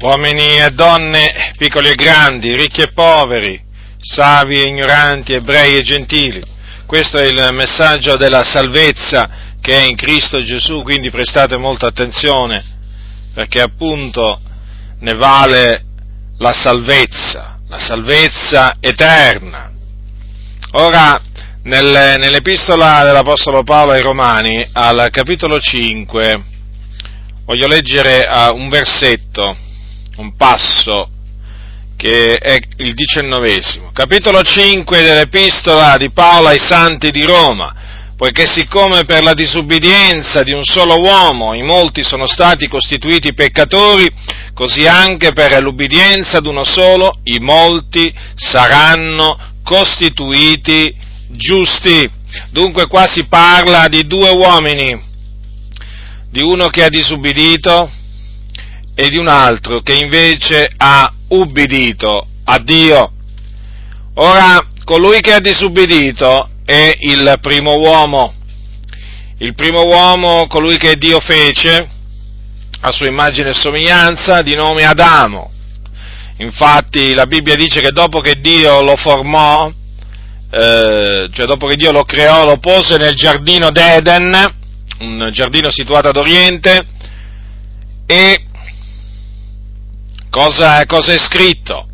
uomini e donne, piccoli e grandi, ricchi e poveri, savi e ignoranti, ebrei e gentili. Questo è il messaggio della salvezza che è in Cristo Gesù, quindi prestate molta attenzione, perché appunto ne vale la salvezza, la salvezza eterna. Ora, nel, nell'epistola dell'Apostolo Paolo ai Romani, al capitolo 5, voglio leggere uh, un versetto, un passo, che è il diciannovesimo. Capitolo 5 dell'epistola di Paolo ai Santi di Roma, poiché siccome per la disubbidienza di un solo uomo i molti sono stati costituiti peccatori, così anche per l'ubbidienza di uno solo i molti saranno costituiti giusti. Dunque qua si parla di due uomini, di uno che ha disubbidito e di un altro che invece ha ubbidito a Dio. Ora, colui che ha disubbidito è il primo uomo, il primo uomo, colui che Dio fece, a sua immagine e somiglianza, di nome Adamo. Infatti la Bibbia dice che dopo che Dio lo formò, eh, cioè dopo che Dio lo creò, lo pose nel giardino d'Eden, un giardino situato ad oriente, e cosa, cosa è scritto?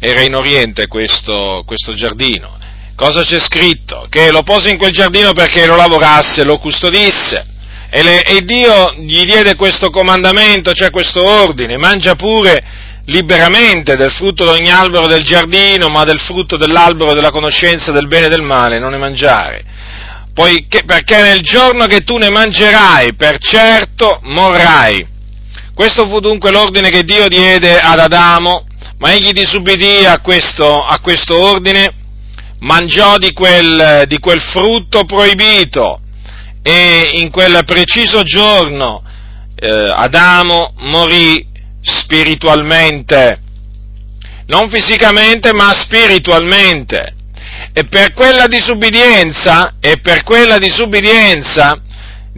Era in oriente questo, questo giardino. Cosa c'è scritto? Che lo pose in quel giardino perché lo lavorasse, lo custodisse. E, le, e, Dio gli diede questo comandamento, cioè questo ordine, mangia pure liberamente del frutto di ogni albero del giardino, ma del frutto dell'albero della conoscenza del bene e del male non ne mangiare poiché, perché nel giorno che tu ne mangerai, per certo morrai. Questo fu dunque l'ordine che Dio diede ad Adamo, ma egli disubbidì a questo, a questo ordine, mangiò di quel, di quel frutto proibito e in quel preciso giorno eh, Adamo morì spiritualmente, non fisicamente ma spiritualmente. E per quella disubbidienza, e per quella disubbidienza,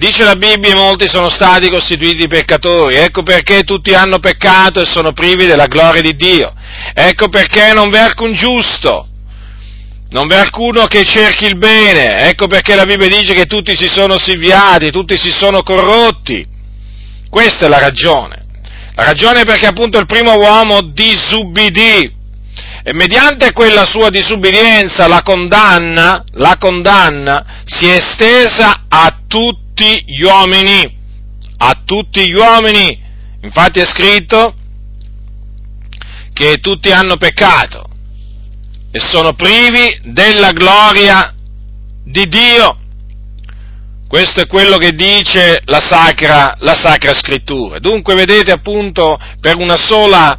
dice la Bibbia, molti sono stati costituiti peccatori. Ecco perché tutti hanno peccato e sono privi della gloria di Dio. Ecco perché non v'è alcun giusto, non v'è alcuno che cerchi il bene. Ecco perché la Bibbia dice che tutti si sono sviati, tutti si sono corrotti. Questa è la ragione. La ragione è perché appunto il primo uomo disubbidì e mediante quella sua disubbidienza la condanna, la condanna si è estesa a tutti gli uomini, a tutti gli uomini. Infatti è scritto che tutti hanno peccato e sono privi della gloria di Dio. Questo è quello che dice la sacra, la sacra scrittura. Dunque vedete appunto per una sola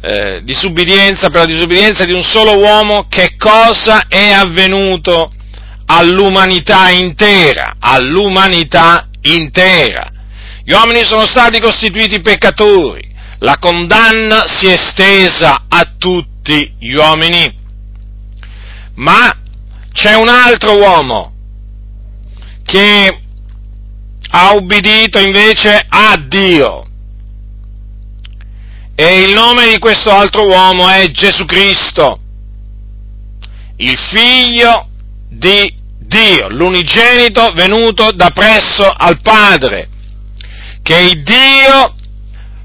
eh, disubbidienza, per la disubbidienza di un solo uomo, che cosa è avvenuto all'umanità intera, all'umanità intera. Gli uomini sono stati costituiti peccatori, la condanna si è estesa a tutti gli uomini. Ma c'è un altro uomo che ha ubbidito invece a Dio e il nome di questo altro uomo è Gesù Cristo, il figlio di Dio, l'unigenito venuto da presso al Padre, che il Dio,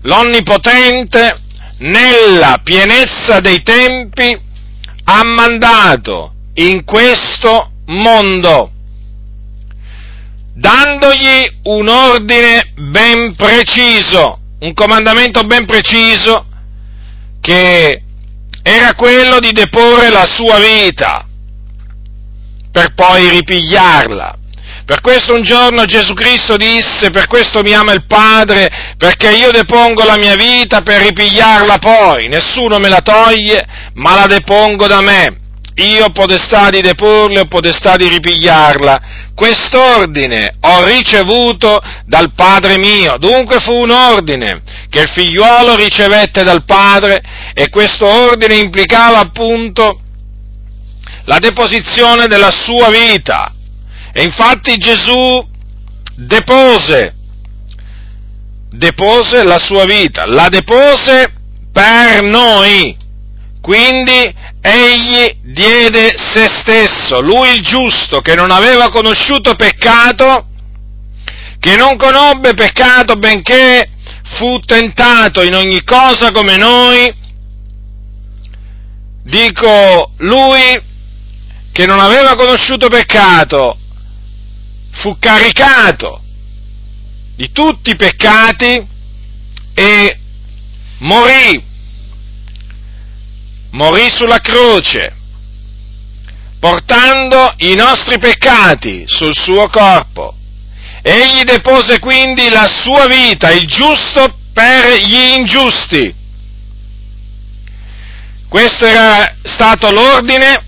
l'Onnipotente, nella pienezza dei tempi, ha mandato in questo mondo, dandogli un ordine ben preciso un comandamento ben preciso che era quello di deporre la sua vita per poi ripigliarla. Per questo un giorno Gesù Cristo disse, per questo mi ama il Padre, perché io depongo la mia vita per ripigliarla poi, nessuno me la toglie, ma la depongo da me io ho potestà di deporle, ho potestà di ripigliarla. Quest'ordine ho ricevuto dal Padre mio. Dunque fu un ordine che il figliuolo ricevette dal Padre e questo ordine implicava appunto la deposizione della sua vita. E infatti Gesù depose, depose la sua vita, la depose per noi. Quindi egli diede se stesso, lui il giusto, che non aveva conosciuto peccato, che non conobbe peccato benché fu tentato in ogni cosa come noi, dico lui che non aveva conosciuto peccato, fu caricato di tutti i peccati e morì, morì sulla croce, portando i nostri peccati sul suo corpo. Egli depose quindi la sua vita, il giusto per gli ingiusti. Questo era stato l'ordine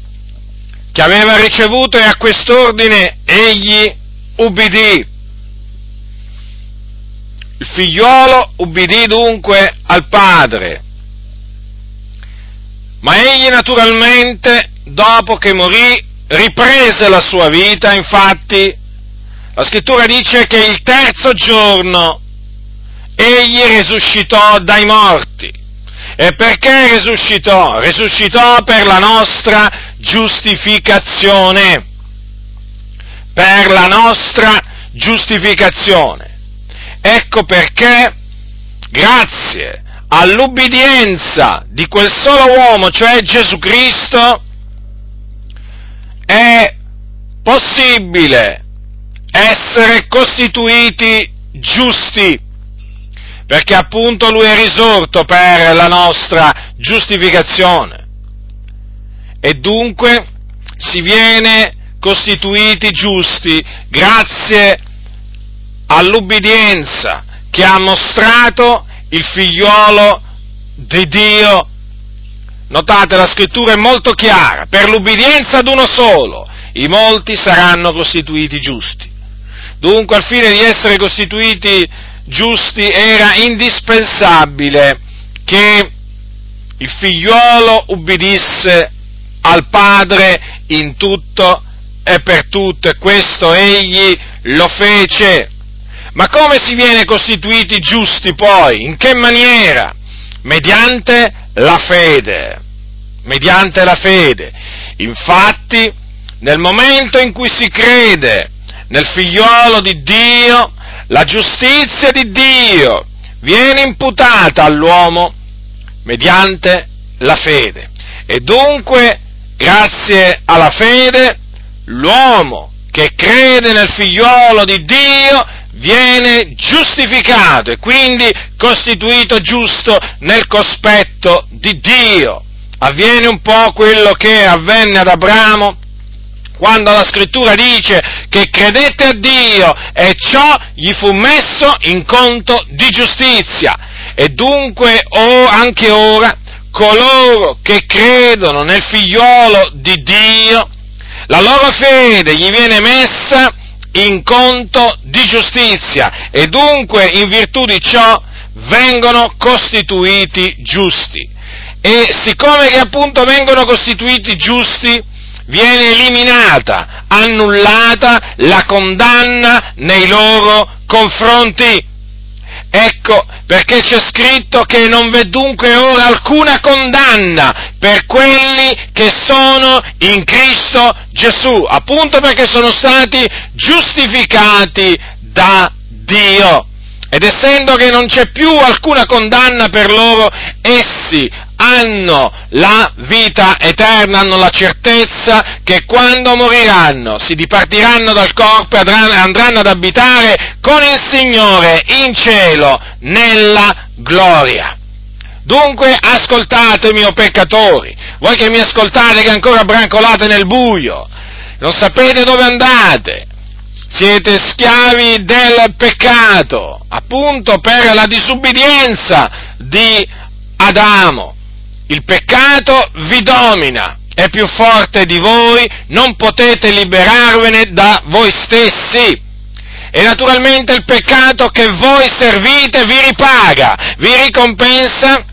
che aveva ricevuto e a quest'ordine egli ubbidì. Il figliuolo ubbidì dunque al padre, ma egli naturalmente, dopo che morì, riprese la sua vita, infatti la scrittura dice che il terzo giorno egli risuscitò dai morti. E perché risuscitò? Risuscitò per la nostra giustificazione. Per la nostra giustificazione. Ecco perché, grazie all'ubbidienza di quel solo uomo, cioè Gesù Cristo, è possibile essere costituiti giusti, perché appunto Lui è risorto per la nostra giustificazione. E dunque si viene costituiti giusti grazie all'ubbidienza che ha mostrato il figliuolo di Dio. Notate, la scrittura è molto chiara, per l'ubbidienza ad uno solo, i molti saranno costituiti giusti. Dunque, al fine di essere costituiti giusti, era indispensabile che il figliuolo ubbidisse al Padre in tutto e per tutto, e questo egli lo fece. Ma come si viene costituiti giusti poi? In che maniera? Mediante la fede. Mediante la fede. Infatti, nel momento in cui si crede nel figliolo di Dio, la giustizia di Dio viene imputata all'uomo mediante la fede. E dunque, grazie alla fede, l'uomo che crede nel figliolo di Dio viene giustificato e quindi costituito giusto nel cospetto di Dio. Avviene un po' quello che avvenne ad Abramo quando la scrittura dice che credette a Dio e ciò gli fu messo in conto di giustizia. E dunque oh, anche ora coloro che credono nel figliolo di Dio, la loro fede gli viene messa in conto di giustizia e dunque in virtù di ciò vengono costituiti giusti. E siccome che appunto vengono costituiti giusti, viene eliminata, annullata la condanna nei loro confronti. Ecco perché c'è scritto che non v'è dunque ora alcuna condanna per quelli che sono in Cristo Gesù, appunto perché sono stati giustificati da Dio. Ed essendo che non c'è più alcuna condanna per loro, essi hanno la vita eterna, hanno la certezza che quando moriranno si dipartiranno dal corpo e andranno ad abitare con il Signore in cielo nella gloria. Dunque ascoltatemi, o peccatori, voi che mi ascoltate che ancora brancolate nel buio, non sapete dove andate, siete schiavi del peccato, appunto per la disubbidienza di Adamo. Il peccato vi domina, è più forte di voi, non potete liberarvene da voi stessi. E naturalmente il peccato che voi servite vi ripaga, vi ricompensa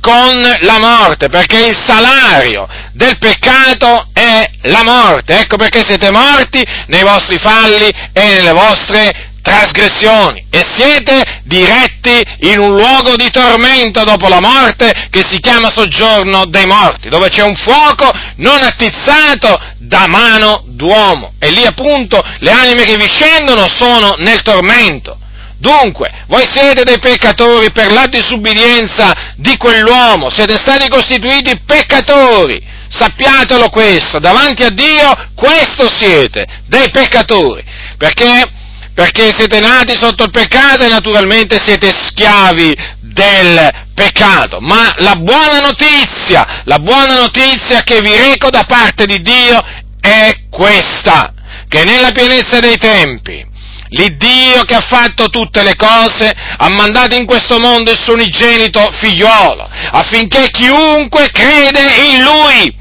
con la morte, perché il salario del peccato è la morte. Ecco perché siete morti nei vostri falli e nelle vostre trasgressioni e siete diretti in un luogo di tormento dopo la morte che si chiama soggiorno dei morti, dove c'è un fuoco non attizzato da mano d'uomo e lì appunto le anime che vi scendono sono nel tormento. Dunque, voi siete dei peccatori per la disubbidienza di quell'uomo, siete stati costituiti peccatori, sappiatelo questo, davanti a Dio questo siete, dei peccatori, perché, perché siete nati sotto il peccato e naturalmente siete schiavi del peccato, ma la buona notizia, la buona notizia che vi reco da parte di Dio è questa, che nella pienezza dei tempi, l'Iddio che ha fatto tutte le cose ha mandato in questo mondo il suo unigenito figliolo, affinché chiunque crede in lui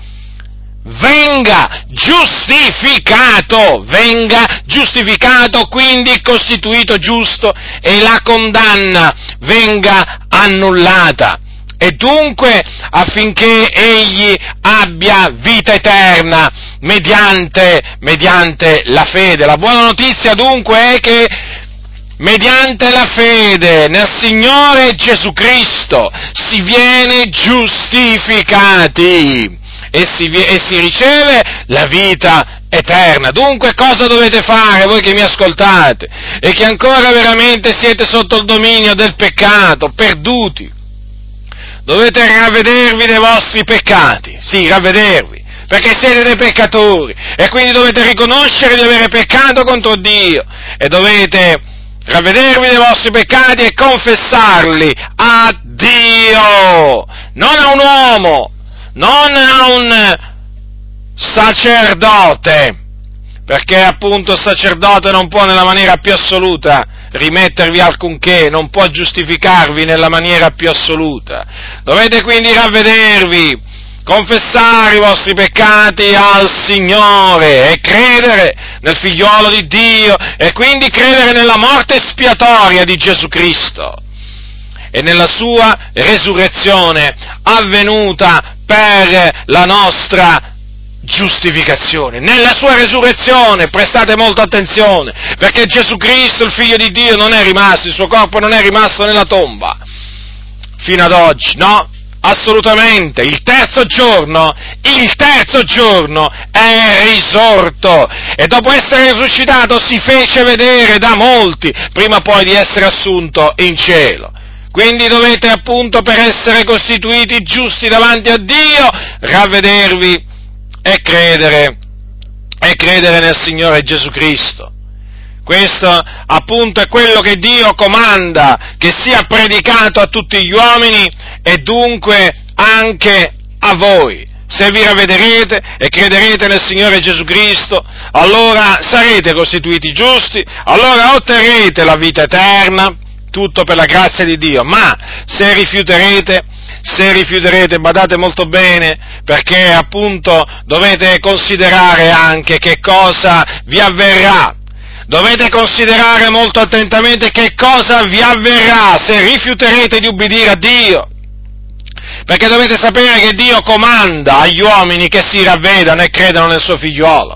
venga giustificato, venga giustificato, quindi costituito giusto e la condanna venga annullata e dunque affinché egli abbia vita eterna mediante, mediante la fede. La buona notizia dunque è che mediante la fede nel Signore Gesù Cristo si viene giustificati e si, e si riceve la vita eterna. Dunque cosa dovete fare voi che mi ascoltate e che ancora veramente siete sotto il dominio del peccato, perduti? dovete ravvedervi dei vostri peccati, sì, ravvedervi, perché siete dei peccatori e quindi dovete riconoscere di avere peccato contro Dio e dovete ravvedervi dei vostri peccati e confessarli a Dio, non a un uomo, non a un sacerdote, perché appunto il sacerdote non può nella maniera più assoluta rimettervi alcunché, non può giustificarvi nella maniera più assoluta. Dovete quindi ravvedervi, confessare i vostri peccati al Signore e credere nel figliolo di Dio e quindi credere nella morte espiatoria di Gesù Cristo e nella sua resurrezione avvenuta per la nostra giustificazione, nella sua resurrezione, prestate molta attenzione, perché Gesù Cristo, il figlio di Dio, non è rimasto, il suo corpo non è rimasto nella tomba, fino ad oggi, no? Assolutamente, il terzo giorno, il terzo giorno è risorto e dopo essere risuscitato si fece vedere da molti prima poi di essere assunto in cielo. Quindi dovete appunto per essere costituiti giusti davanti a Dio ravvedervi è credere, è credere nel Signore Gesù Cristo. Questo appunto è quello che Dio comanda che sia predicato a tutti gli uomini e dunque anche a voi. Se vi ravvederete e crederete nel Signore Gesù Cristo, allora sarete costituiti giusti, allora otterrete la vita eterna, tutto per la grazia di Dio. Ma se rifiuterete, se rifiuterete, badate molto bene, perché appunto dovete considerare anche che cosa vi avverrà. Dovete considerare molto attentamente che cosa vi avverrà se rifiuterete di ubbidire a Dio. Perché dovete sapere che Dio comanda agli uomini che si ravvedano e credano nel suo figliuolo.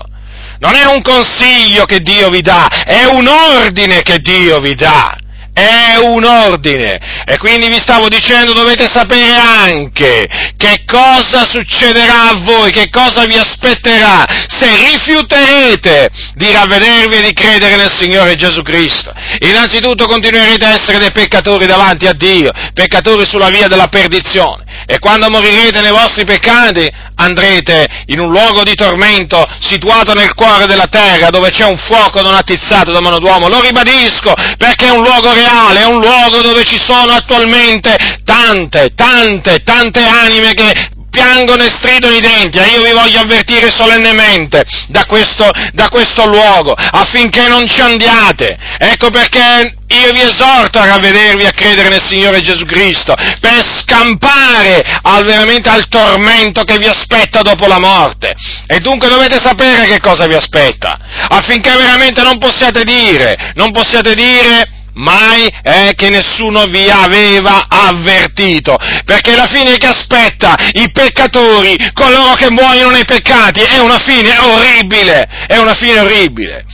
Non è un consiglio che Dio vi dà, è un ordine che Dio vi dà è un ordine. E quindi vi stavo dicendo, dovete sapere anche che cosa succederà a voi, che cosa vi aspetterà se rifiuterete di ravvedervi e di credere nel Signore Gesù Cristo. Innanzitutto continuerete a essere dei peccatori davanti a Dio, peccatori sulla via della perdizione. E quando morirete nei vostri peccati andrete in un luogo di tormento situato nel cuore della terra dove c'è un fuoco non attizzato da mano d'uomo. Lo ribadisco perché è un luogo reale, è un luogo dove ci sono attualmente tante, tante, tante anime che piangono e stridono i denti e io vi voglio avvertire solennemente da questo, da questo luogo affinché non ci andiate. Ecco perché io vi esorto a ravvedervi a credere nel Signore Gesù Cristo per scampare al, veramente al tormento che vi aspetta dopo la morte. E dunque dovete sapere che cosa vi aspetta, affinché veramente non possiate dire, non possiate dire mai è che nessuno vi aveva avvertito, perché la fine che aspetta i peccatori, coloro che muoiono nei peccati, è una fine orribile, è una fine orribile.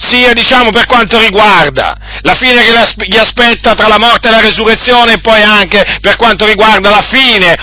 sia diciamo per quanto riguarda la fine che gli aspetta tra la morte e la resurrezione e poi anche per quanto riguarda la fine,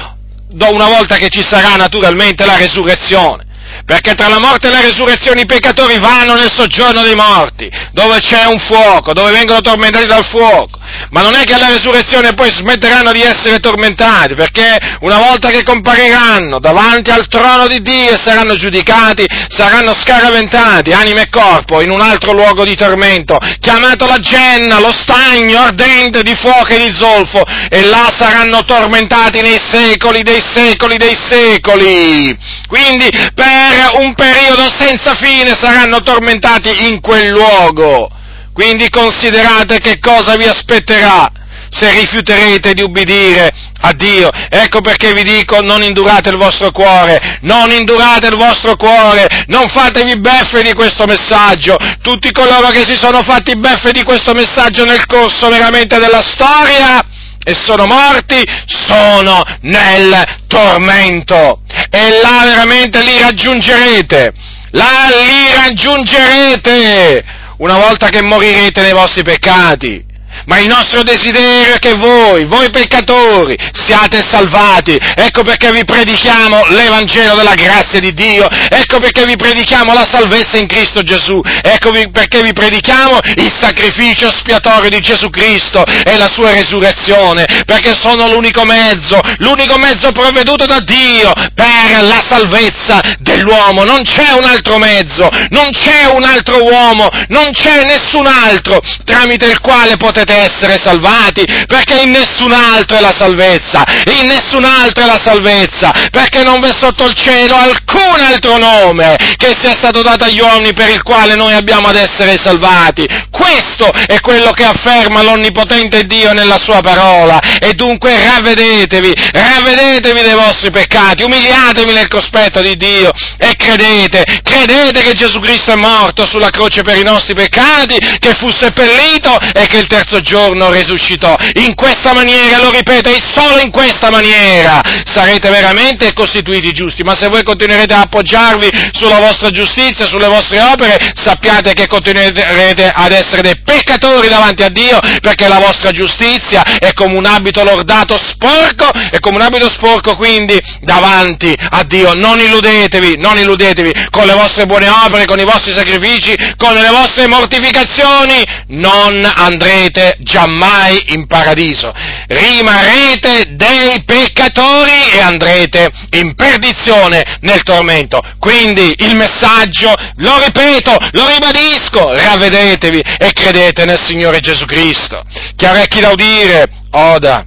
una volta che ci sarà naturalmente la resurrezione. Perché tra la morte e la resurrezione i peccatori vanno nel soggiorno dei morti, dove c'è un fuoco, dove vengono tormentati dal fuoco ma non è che alla resurrezione poi smetteranno di essere tormentati, perché una volta che compariranno davanti al trono di Dio e saranno giudicati, saranno scaraventati, anima e corpo, in un altro luogo di tormento, chiamato la genna, lo stagno ardente di fuoco e di zolfo, e là saranno tormentati nei secoli dei secoli dei secoli. Quindi per un periodo senza fine saranno tormentati in quel luogo. Quindi considerate che cosa vi aspetterà se rifiuterete di ubbidire a Dio. Ecco perché vi dico non indurate il vostro cuore, non indurate il vostro cuore, non fatevi beffe di questo messaggio. Tutti coloro che si sono fatti beffe di questo messaggio nel corso veramente della storia e sono morti, sono nel tormento. E là veramente li raggiungerete. Là li raggiungerete una volta che morirete nei vostri peccati ma il nostro desiderio è che voi, voi peccatori, siate salvati. Ecco perché vi predichiamo l'Evangelo della grazia di Dio, ecco perché vi predichiamo la salvezza in Cristo Gesù, ecco perché vi predichiamo il sacrificio spiatorio di Gesù Cristo e la sua resurrezione, perché sono l'unico mezzo, l'unico mezzo provveduto da Dio per la salvezza dell'uomo. Non c'è un altro mezzo, non c'è un altro uomo, non c'è nessun altro tramite il quale potete essere salvati, perché in nessun altro è la salvezza, in nessun altro è la salvezza, perché non v'è sotto il cielo alcun altro nome che sia stato dato agli uomini per il quale noi abbiamo ad essere salvati. Questo è quello che afferma l'Onnipotente Dio nella sua parola, e dunque ravvedetevi, ravvedetevi dei vostri peccati, umiliatevi nel cospetto di Dio e credete, credete che Gesù Cristo è morto sulla croce per i nostri peccati, che fu seppellito e che il terzo giorno risuscitò. In questa maniera, lo ripeto, e solo in questa maniera sarete veramente costituiti giusti. Ma se voi continuerete a appoggiarvi sulla vostra giustizia, sulle vostre opere, sappiate che continuerete ad essere dei peccatori davanti a Dio, perché la vostra giustizia è come un abito lordato sporco, è come un abito sporco quindi davanti a Dio. Non illudetevi, non illudetevi con le vostre buone opere, con i vostri sacrifici, con le vostre mortificazioni, non andrete giammai in paradiso, rimarrete dei peccatori e andrete in perdizione nel tormento. Quindi il messaggio, lo ripeto, lo ribadisco, ravvedetevi e credete nel Signore Gesù Cristo. Chi ha orecchi da udire, oda